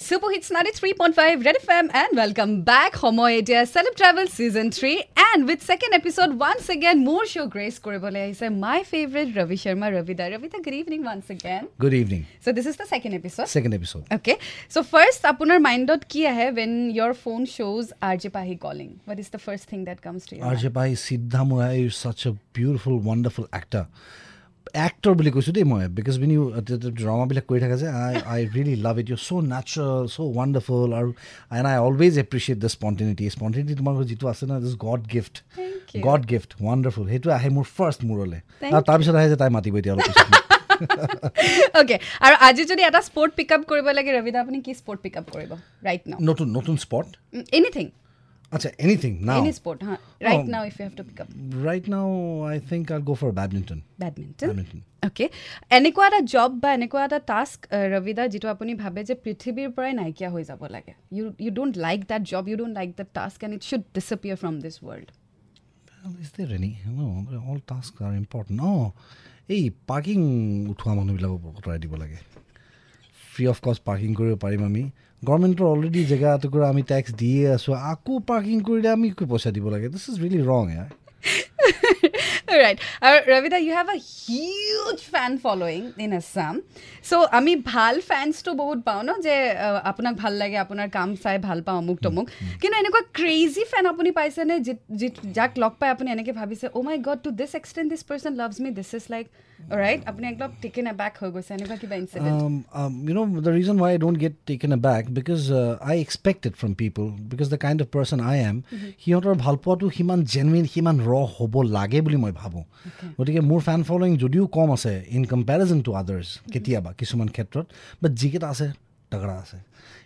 Super Hits 93.5 Red FM and welcome back. সময় এতিয়া Celeb Travel Season 3 and with second episode once again more show grace কৰিবলৈ আহিছে my favorite Ravi Sharma Ravida. Ravida, good evening once again. Good evening. So this is the second episode. Second episode. Okay. So first আপোনাৰ মাইণ্ডত কি আহে when your phone shows RJ Pahi calling? What is the first thing that comes to your mind? RJ Pai Siddha Murai is such a beautiful, wonderful actor. Actor বুলি কৈছোঁ দেই মই because when you ড্ৰামাবিলাক কৰি থাকে যে I I really love it you so' natural so' wonderful আৰু and I always appreciate the spontaneity spontaneity তোমাৰ যিটো আছে ন this God gift. God gift wonderful সেইটো আহে মোৰ ফাৰ্ষ্ট মূৰলৈ। আৰু তাৰপিছত আহে যে তাই মাতিব এতিয়া অলপ okay. আৰু আজি যদি এটা স্পৰ্ট পিক আপ কৰিব লাগে ৰবিদা আপুনি কি স্পৰ্ট পিক আপ কৰিব ৰাইট নাও নতুন নতুন স্পট এনিথিং আচ্ছা এনিথিং নাও এনি স্পৰ্ট হা right Oh. Now if you have to pick up right now I think I go for badminton badminton badminton okay এনেকুৱা এটা job বা এনেকুৱা এটা টাস্ক ৰবিদা যিটো আপুনি ভাবে যে পৃথিৱীৰ পৰাই নাইকিয়া হৈ যাব লাগে। You you don't like that job you don't like that task and it should disappear from this world Well, is there any? No, but all tasks are important. No, এই পাৰ্কিং উঠোৱা মানুহবিলাকক আঁতৰাই দিব লাগে। ফ্ৰী অফ কষ্ট parking কৰিব পাৰিম আমি। গভৰ্ণমেণ্টৰ অলৰেডি জেগা এটুকুৰা আমি টেক্স দিয়ে আছোঁ। আকৌ পাৰ্কিং কৰিলে আমি কি পইচা দিব লাগে। দিছ ইজ ৰিয়েলি ৰং ইয়াৰ ৰাইট আৰু ৰবিদা you have a huge fan following in Assam so' আমি ভাল ফেন্সটো বহুত পাওঁ ন যে আপোনাক ভাল লাগে আপোনাৰ কাম চাই ভাল পাওঁ অমুক তমুক। কিন্তু এনেকুৱা ক্ৰেজি ফেন আপুনি পাইছেনে যাক লগ পাই আপুনি এনেকৈ ভাবিছে অ' my God to this extent this person loves me this is like right আপুনি একদম টেকেন এ বেক হৈ গৈছে এনেকুৱা কিবা incident you know, the reason why I don't get taken aback because uh, I expect it from people because the kind of person I am, সিহঁতৰ ভাল পোৱাটো সিমান জেনুইন সিমান ৰ হ'ব লাগে বুলি মই ভাবোঁ। গতিকে মোৰ ফেন ফলোয়িং যদিও কম আছে ইন কম্পেৰিজন টু আদাৰ্ছ কেতিয়াবা কিছুমান ক্ষেত্ৰত বাট যিকেইটা আছে তাগৰা আছে।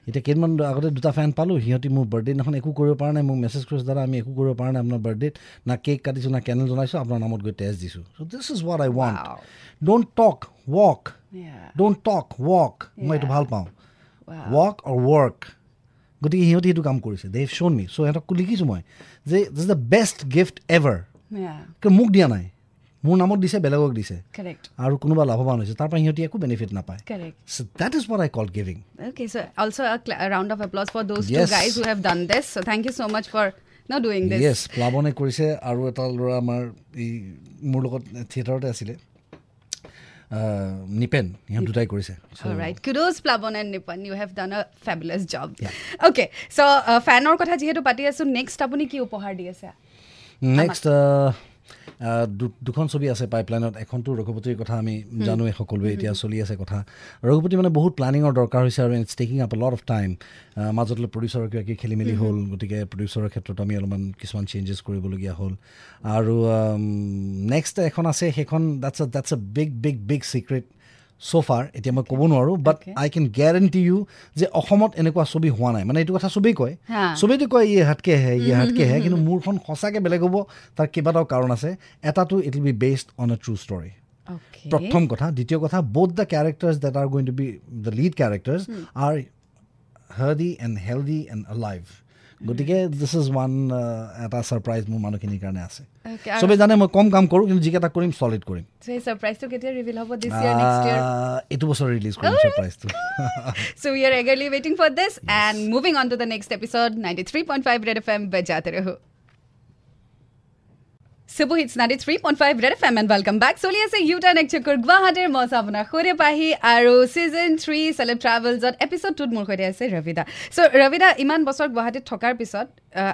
এতিয়া কেইদিনমান আগতে দুটা ফেন পালোঁ সিহঁতি মোৰ বাৰ্থডে দিনাখন একো কৰিব পৰা নাই মোক মেছেজ কৰিছে দাদা আমি একো কৰিব পৰা নাই আপোনাৰ বাৰ্থডেত না কেক কাটিছোঁ না কেনেল জনাইছোঁ আপোনাৰ নামত গৈ টেষ্ট দিছোঁ। So' this is what I want. Don't talk walk. Don't talk walk মই এইটো. ভাল পাওঁ. ৱক অৰ ৱৰ্ক গতিকে সিহঁতে সেইটো কাম কৰিছে। দে শ্ব'ন মি চ' সিহঁতক লিখিছোঁ মই যে this the best gift ever মোক দিয়া নাই। মোৰ নামত দিছে বেলেগক দিছে। আৰু কোনোবা লাভৱান হৈছে তাৰ পৰা সিহঁতি একো বেনিফিট নাপায়। প্লাৱনে কৰিছে আৰু এটা ল'ৰা আমাৰ এই মোৰ লগত থিয়েটাৰতে আছিলে। নিপেন সিহঁত দুটাই কৰিছে। ফেনৰ কথা যিহেতু পাতি আছো নেক্সট আপুনি কি উপহাৰ দি আছে? নেক্সট দুখন ছবি আছে পাইপলাইনত এখনটো ৰঘুপতিৰ কথা আমি জানোৱেই সকলোৱে এতিয়া চলি আছে কথা। ৰঘুপতি মানে বহুত প্লেনিঙৰ দৰকাৰ হৈছে আৰু it's taking up lot of time মাজত প্ৰডিউচাৰৰ কিবা কিবি খেলি মেলি হ'ল গতিকে প্ৰডিউচাৰৰ ক্ষেত্ৰত আমি অলপমান কিছুমান চেঞ্জেছ কৰিবলগীয়া হ'ল। আৰু নেক্সট এখন আছে সেইখন that's that's a big big big secret so far এতিয়া মই ক'ব নোৱাৰোঁ বাট. আই কেন গেৰেণ্টি ইউ যে অসমত এনেকুৱা ছবি হোৱা নাই। মানে এইটো কথা চবেই কয়। হা। চবেইতো কয় ইয়ে হাতকে হে ইয়ে হাতকে হে কিন্তু মোৰখন সঁচাকৈ বেলেগ হ'ব তাৰ কেইবাটাও কাৰণ আছে। এটাটো it will be based on a true story প্ৰথম কথা। দ্বিতীয় কথা both the characters that are going to be the lead characters are hardy and healthy and live গতিকে দিছ ইজ ওৱান এটা ছাৰপ্ৰাইজ মোৰ মানুহখিনিৰ কাৰণে আছে। চবেই জানে মই কম কাম কৰোঁ কিন্তু যিকেইটা কৰিম ছলিড কৰিম। সেই ছাৰপ্ৰাইজটো কেতিয়া ৰিভিল হ'ব দিছ ইয়াৰ নেক্সট ইয়াৰ আহ, এইটো বছৰ ৰিলিজ কৰিম ছাৰপ্ৰাইজটো So we are eagerly waiting for this and moving on to the next আৰু এপিচ টুত মোৰ সৈতে আছে ৰবিদা চ' ৰবিদা ইমান বছৰ গুৱাহাটীত থকাৰ পিছত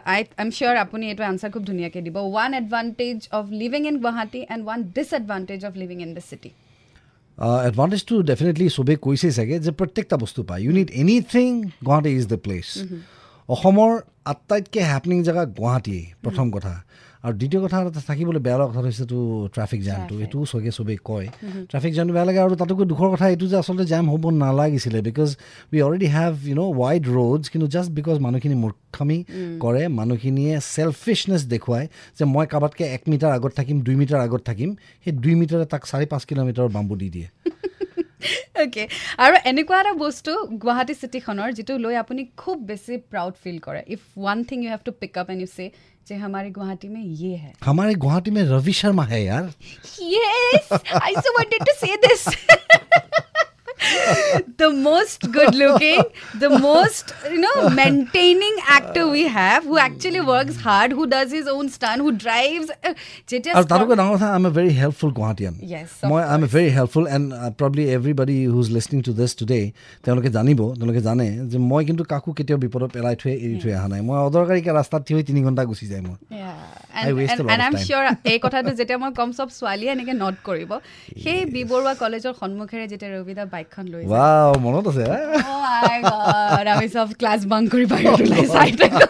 আই এম চিয়ৰ আপুনি এইটো আনচাৰ খুব ধুনীয়াকৈ দিব one advantage of living in Guwahati and one disadvantage of living in the city এডভান্টেজটো definitely চবেই কৈছেই চাগে যে প্ৰত্যেকটা বস্তু পায় you need anything Guwahati is the place অসমৰ আটাইতকৈ হেপনিং জেগা গুৱাহাটী প্ৰথম কথা আৰু দ্বিতীয় কথা এটা থাকিবলৈ বেয়া লগা কথা হৈছেতো ট্ৰাফিক জামটো. এইটোও চবে চবেই কয়। ট্ৰাফিক জামটো বেয়া লাগে আৰু তাতোকৈ দুখৰ কথা এইটো যে আচলতে জাম হ'ব নালাগিছিলে because we already have you know' wide roads কিন্তু জাষ্ট বিকজ মানুহখিনি মূৰ্খামি কৰে মানুহখিনিয়ে ছেলফিছনেছ দেখুৱায় যে মই কাৰোবাতকৈ এক মিটাৰ আগত থাকিম দুই মিটাৰ আগত থাকিম সেই দুই মিটাৰে তাক চাৰি পাঁচ কিলোমিটাৰৰ বাম্বু দি দিয়ে। অ'কে আৰু এনেকুৱা এটা বস্তু গুৱাহাটী চিটিখনৰ যিটো লৈ আপুনি খুব বেছি প্ৰাউড ফিল কৰে if one thing you have to pick up and you say যে हमारे गुवाहाटी में ये है हमारे गुवाहाटी में रवि शर्मा है यार yes i so wanted to say this the most good looking, the most, you know, maintaining actor we have who actually works hard, who does his own stunt, who drives. Uh, am a very helpful Guwahatian Yes, of I am a very helpful and probably everybody who's listening to this today তেওঁলোকে জানিব তেওঁলোকে জানে যে মই কিন্তু কাকো কেতিয়াও বিপদত পেলাই থৈ এৰি থৈ অহা নাই। মই অদৰকাৰীকৈ ৰাস্তাত থিয় হৈ তিনি ঘণ্টা গুচি যায় মোৰ। And, a and, and I'm এই কথাটো যেতিয়া মই ক'ম চব ছোৱালীয়ে এনেকৈ নট কৰিব। সেই বি বৰুৱা কলেজৰ সন্মুখেৰে যেতিয়া ৰবিদা বাইকখন এখন লৈ যাও মনত আছে আমি ক্লাছ বাং কৰি পাৰিলোঁ চাই থাকো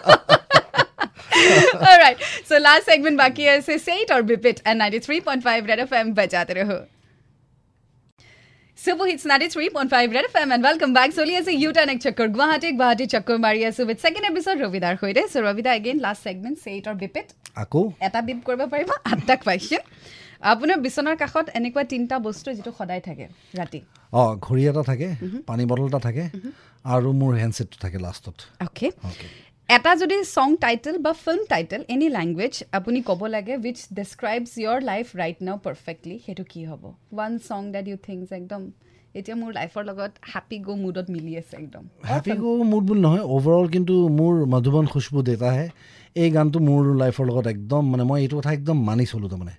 চ' লাষ্ট ছেগমেণ্ট বাকী আছে seat or repeat and ninety three point five red F M বেজাত ৰহ আঠটা কুৱেশ্যন আপোনাৰ বিচনাৰ কাষত এনেকুৱা তিনিটা বস্তু যিটো সদায় থাকে ৰাতি। অঁ ঘড়ী এটা থাকে পানী বটল এটা থাকে আৰু মোৰ হেণ্ডছেটটো থাকে লাষ্টত অ'কে এটা যদি ছং টাইটেল বা ফিল্ম টাইটেল এনি লেংগুৱেজ আপুনি ক'ব লাগে which describes your life right now perfectly সেইটো কি হ'ব? One song that you thinks একদম এতিয়া মোৰ লাইফৰ লগত হেপী গ' মুডত মিলি আছে একদম। হেপী গো মুড বুলি নহয় অভাৰঅল কিন্তু মোৰ মধুবন খুচবু দেউতাহে এই গানটো মোৰ লাইফৰ লগত একদম মানে মই এইটো কথা একদম মানি চলোঁ তাৰমানে।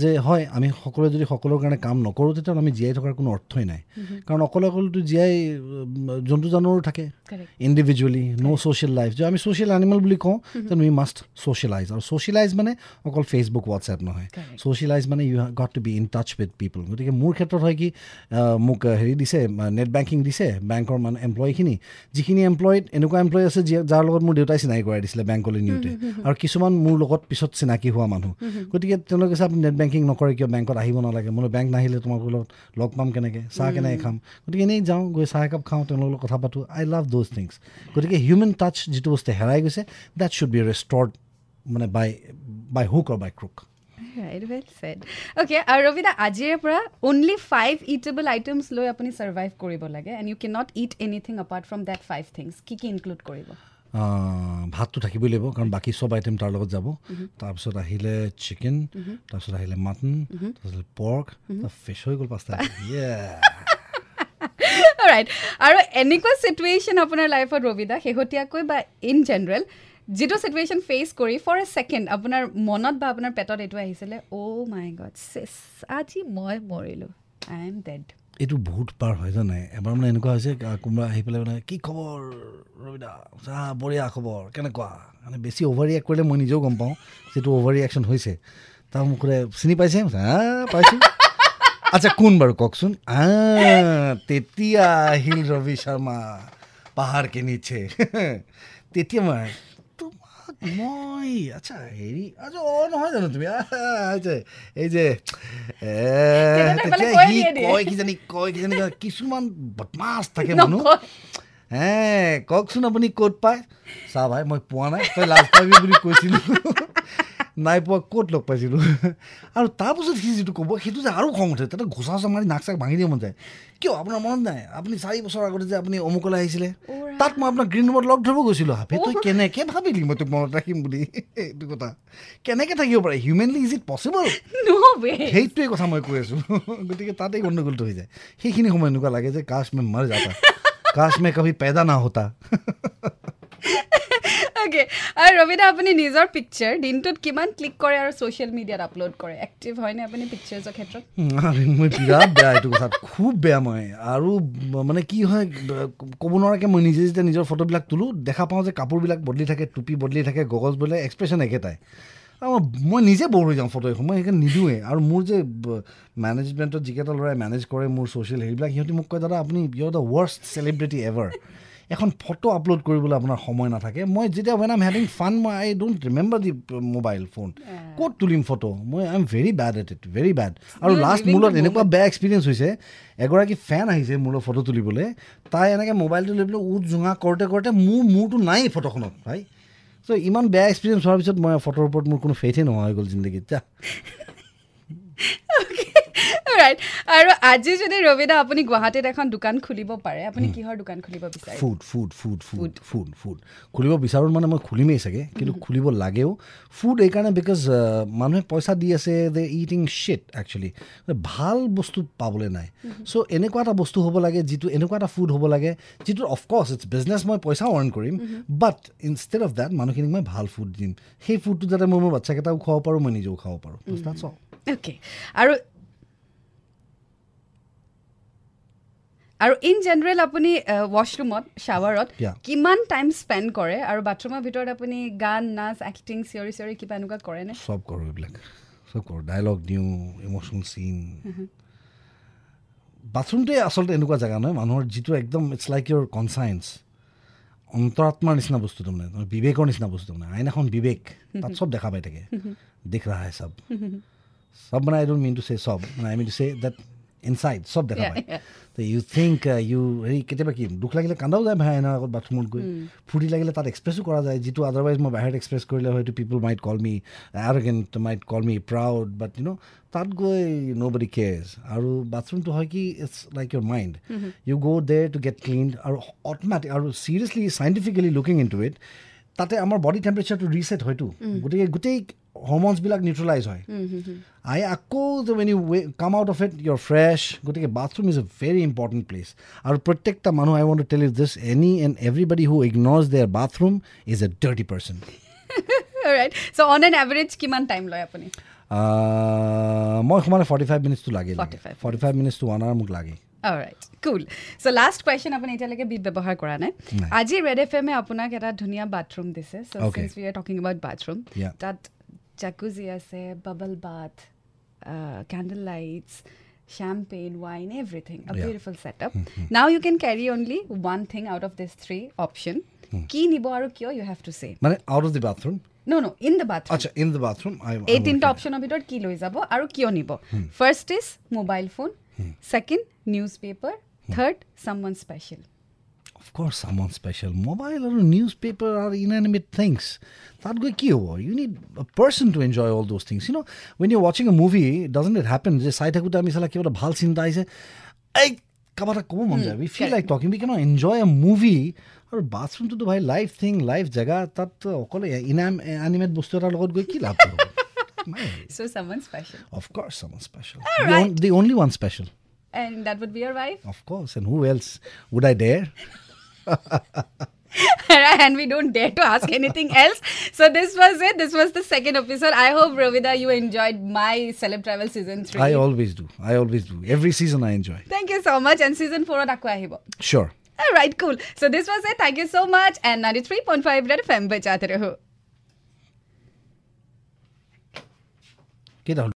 যে হয় আমি সকলোৱে যদি সকলোৰ কাৰণে কাম নকৰোঁ তেতিয়াহ'লে আমি জীয়াই থকাৰ কোনো অৰ্থই নাই। কাৰণ অকলে অকলেতো জীয়াই জন্তু জানোৱাৰো থাকে. ইণ্ডিভিজুৱেলি ন' ছ'চিয়েল লাইফ যে আমি ছ'চিয়েল এনিমেল বুলি কওঁ তেন উই মাষ্ট ছ'চিয়েলাইজ আৰু ছ'চিয়েলাইজ মানে অকল ফেচবুক হোৱাটছএপ নহয়. ছ'চিয়েলাইজ মানে you got to be in touch with people গতিকে মোৰ ক্ষেত্ৰত হয় কি মোক হেৰি দিছে নেট বেংকিং দিছে বেংকৰ মানে এমপ্লয়ীখিনি যিখিনি এমপ্লয়ড এনেকুৱা এমপ্লয়ী আছে যি যাৰ লগত মোৰ দেউতাই চিনাকি কৰাই দিছিলে বেংকলৈ নিওঁতে আৰু কিছুমান মোৰ লগত পিছত চিনাকি হোৱা মানুহ। গতিকে তেওঁলোকে কৈছে আপুনি নেট বেংকিং নকৰে কিয়? বেংকত আহিব নালাগে। মই বেংক নাহিলে তোমালোকৰ লগত লগ পাম কেনেকৈ? চাহ কেনেকৈ খাম? গতিকে এনেই যাওঁ গৈ চাহ একাপ খাওঁ তেওঁলোকৰ লগত কথা পাতোঁ। আই লাভ দ'জ থিংছ গতিকে হিউমেন টাচ যিটো বস্তু হেৰাই গৈছে দেট শ্বুড বি ৰেষ্টৰ্ড মানে by by hook or by crook right well said okay আৰু ৰবিদা আজিৰে পৰা অনলি ফাইভ ইটেবল আইটেমছ লৈ আপুনি ছাৰ্ভাইভ কৰিব লাগে and you can not eat anything apart from that five things কি কি ইনক্লুড কৰিব? ভাতটো থাকিবই লাগিব কাৰণ বাকী চব আইটেম তাৰ লগত যাব। তাৰপিছত আহিলে চিকেন তাৰপিছত আহিলে মাটন তাৰপিছত পৰ্ক ফিছ হৈ গ'ল পাঁচটা ৰাইট আৰু এনেকুৱা চিটুৱেশ্যন আপোনাৰ লাইফত ৰবিদা শেহতীয়াকৈ বা ইন জেনেৰেল যিটো চিটুৱেশ্যন ফেচ কৰি ফৰ এ ছেকেণ্ড আপোনাৰ মনত বা আপোনাৰ পেটত এইটো আহিছিলে অ' মাই গড চেছ আজি মই মৰিলোঁ আই এম ডেড এইটো বহুত বাৰ হয় জানে এবাৰ মানে এনেকুৱা হৈছে কোনোবা আহি পেলাই মানে কি খবৰ ৰবিদা? চা বঢ়িয়া খবৰ কেনেকুৱা? মানে বেছি অভাৰ ৰিয়েক্ট কৰিলে মই নিজেও গম পাওঁ যিটো অভাৰ ৰিয়েকশ্যন হৈছে। তাৰ মোক সোধে চিনি পাইছে? পাইছোঁ। আচ্ছা কোন বাৰু কওকচোন? তেতিয়া আহিল ৰবি শৰ্মা পাহাৰ কে নিচে তেতিয়া মই মই আচ্ছা হেৰি আচ্ছা অ নহয় জানো তুমি এই যে এ, কৈ সি। কয় কিজানি কয় কিজানি কিছুমান বদমাছ থাকে মানুহ। হে কওকচোন আপুনি ক'ত পায় চা ভাই মই পোৱা নাই তই লাজ পাবি বুলি কৈছিলোঁ নাই পোৱা ক'ত লগ পাইছিলোঁ আৰু তাৰপাছত সি যিটো ক'ব সেইটো যে আৰু খং উঠে তাতে ঘোচা চোচা মাৰি নাক চাক ভাঙি দিব মন যায় কিয় আপোনাৰ মনত নাই আপুনি চাৰি বছৰ আগতে যে আপুনি অমুকলৈ আহিছিলে তাত মই আপোনাক গ্ৰীণ ৰুমত লগ ধৰিব গৈছিলোঁ হাফে তই কেনেকৈ ভাবিলি মই তোক মনত ৰাখিম বুলি এইটো কথা কেনেকৈ থাকিব পাৰে হিউমেনলি ইজ ইট পচিবল সেইটোৱে কথা মই কৈ আছোঁ গতিকে তাতেই গণ্ডগোলটো হৈ যায় সেইখিনি সময় এনেকুৱা লাগে যে কাশ মে মৰ যাতা কাশ মে কভি পেদা না হতা অ'কে আৰু ৰবিদা আপুনি নিজৰ পিকচাৰ দিনটোত কিমান ক্লিক কৰে আৰু ছ'চিয়েল মিডিয়াত আপলোড কৰে? এক্টিভ হয়নে আপুনি পিকচাৰ্ছৰ ক্ষেত্ৰত? মই বিৰাট বেয়া এইটো কথাত। খুব বেয়া মই। আৰু মানে কি হয় ক'ব নোৱাৰাকৈ মই নিজে যেতিয়া নিজৰ ফটোবিলাক তোলোঁ দেখা পাওঁ যে কাপোৰবিলাক বদলি থাকে টুপি বদলি থাকে গগজ বদলে এক্সপ্ৰেশ্যন একেটাই। আৰু মই- নিজে বৰ হৈ যাওঁ ফটো এখন মই সেইকাৰণে নিদিওঁৱেই আৰু মোৰ যে মেনেজমেণ্টত যিকেইটা ল'ৰাই মেনেজ কৰে মোৰ ছ'চিয়েল হেৰিবিলাক সিহঁতি মোক কয় দাদা আপুনি you the worst celebrity ever এখন ফটো আপলোড কৰিবলৈ আপোনাৰ সময় নাথাকে। মই যেতিয়া ৱেন আম হেভিং ফান মই I don't remember the mobile phone ক'ত তুলিম ফটো মই I am very bad at it very bad আৰু লাষ্ট মোৰ লগত এনেকুৱা বেয়া এক্সপিৰিয়েঞ্চ হৈছে এগৰাকী ফেন আহিছে মোৰ লগত ফটো তুলিবলৈ। তাই এনেকৈ মোবাইলটো লৈ পেলাই উঠ জোঙা কৰোঁতে কৰোঁতে মোৰ মূৰটো নাই ফটোখনত ভাই। চ' ইমান বেয়া এক্সপিৰিয়েঞ্চ হোৱাৰ পিছত মই ফটোৰ ওপৰত মোৰ কোনো ফেইথেই নোহোৱা হৈ গ'ল জিন্দগীত। যা। ৰাইট আৰু আজি যদি ৰবিদা আপুনি গুৱাহাটীত এখন দোকান খুলিব পাৰে আপুনি কিহৰ দোকান খুলিব বিচাৰে? Food food food food food food খুলিব বিচাৰোঁ মানে মই খুলিমেই চাগে কিন্তু খুলিব লাগেও। ফুড এইকাৰণে বিকজ মানুহে পইচা দি আছে দে ইটিং শ্বিট একচুৱেলি ভাল বস্তু পাবলৈ নাই। চ' এনেকুৱা এটা বস্তু হ'ব লাগে যিটো এনেকুৱা এটা ফুড হ'ব লাগে যিটো অফক'ৰ্ছ ইটছ বিজনেছ মই পইচাও আৰ্ণ কৰিম বাট ইনষ্টেড অফ দেট মানুহখিনিক মই ভাল ফুড দিম। সেই ফুডটো যাতে মই মোৰ বাচ্চাকেইটাও খুৱাব পাৰোঁ মই নিজেও খাব পাৰোঁ। অ'কে আৰু আৰু ইন জেনেৰেল আপুনি ৱাছৰুমত শ্বাৱাৰত. কিমান টাইম স্পেণ্ড কৰে আৰু বাথৰুমৰ ভিতৰত আপুনি গান নাচ এক্টিং চিঞৰি চিঞৰি কিবা এনেকুৱা কৰেনে চব কৰোঁ এইবিলাক। চব কৰোঁ। ডাইলগ দিওঁ ইম'চনেল চিন বাথৰুমটোৱে আচলতে এনেকুৱা জেগা নহয় মানুহৰ যিটো একদম ইটছ লাইক ইয়ৰ কনচায়েঞ্চ অন্তৰাত্মাৰ নিচিনা বস্তু তাৰমানে বিবেকৰ নিচিনা বস্তু তাৰমানে আইন এখন বিবেক। তাত চব দেখা পাই থাকে। দেখ ৰাহা হে চব চব মানে আই ডোণ্ট মিন টু চে চব মানে I mean to say that inside চব দেখা পায়. তো ইউ থিংক ইউ হেৰি কেতিয়াবা কি দুখ লাগিলে কান্দাও যায় ভাই এনাৰ আগত বাথৰুমত গৈ ফূৰ্তি লাগিলে তাত এক্সপ্ৰেছো কৰা যায় যিটো আদাৰৱাইজ মই বাহিৰত এক্সপ্ৰেছ কৰিলে হয়তো people might call me arrogant might call me proud but you know' তাত গৈ ন' বডি কেয়াৰ্ছ আৰু বাথৰুমটো হয় কি it's like your mind you go' there to get clean আৰু অট'মেটিক আৰু seriously scientifically looking into it it তাতে আমাৰ বডি টেম্পাৰেচাৰটো ৰিছেট হয়তো গতিকে গোটেই হৰমনছবিলাক নিউট্ৰেলাইজ হয়। আই আকৌ when you we come out of it your fresh গতিকে bathroom is a very important place আৰু প্ৰত্যেকটা মানুহ I want to tell you this any and everybody who ignores their bathroom is a dirty person on an average কিমান time লয় আপুনি? মই সমানে forty five মিনিটছটো লাগে। 45 forty five minutes to one hour মোক লাগে। Right cool so' last question আপুনি এতিয়ালৈকে বিপ ব্যৱহাৰ কৰা নাই। নাই। আজি ৰেড এফ এমে আপোনাক এটা ধুনীয়া বাথৰুম দিছে। So' Okay. Since we are talking about bathroom Yeah. তাত জাকুজি আছে bubble bath candle lights champagne wine everything a beautiful setup now you can carry only one thing out of this three option কি নিব আৰু কিয় you have to say মানে out of the bathroom no no in the bathroom আচ্ছা in the bathroom এই তিনিটা অপশ্যনৰ ভিতৰত কি লৈ যাব আৰু কিয় নিব first is mobile phone second newspaper third someone special of course someone special mobile আৰু নিউজ পেপাৰ আৰু ইনএনিমেট থিংছ তাত গৈ কি হ'ব you need person to enjoy all those things you know when you ৱাচিং a movie doesn't it happen যে চাই থাকোঁতে আমি চালা কিবা এটা ভাল চিন্তা আহিছে এই কাৰোবাৰ এটা ক'ব মন যায় we feel like talking we can enjoy a movie আৰু বাথৰুমটোতো ভাই লাইফ থিং লাইফ জেগা তাত অকলে ইনাম এনিমেট বস্তু এটাৰ লগত গৈ কি লাভ হ'ব so' some one special of course someone special right. The only one special and that would be your wife Of course, and who else would I dare? and we don't dare to ask anything else. So this was it. This was the second episode. I hope Ravida you enjoyed my Celeb Travel season three. I always do. I always do. Every season I enjoy. Thank you so much. And season four at Aqua. Sure. All right, cool. So this was it. Thank you so much. And 93.5 Red FM bachate raho. Get out.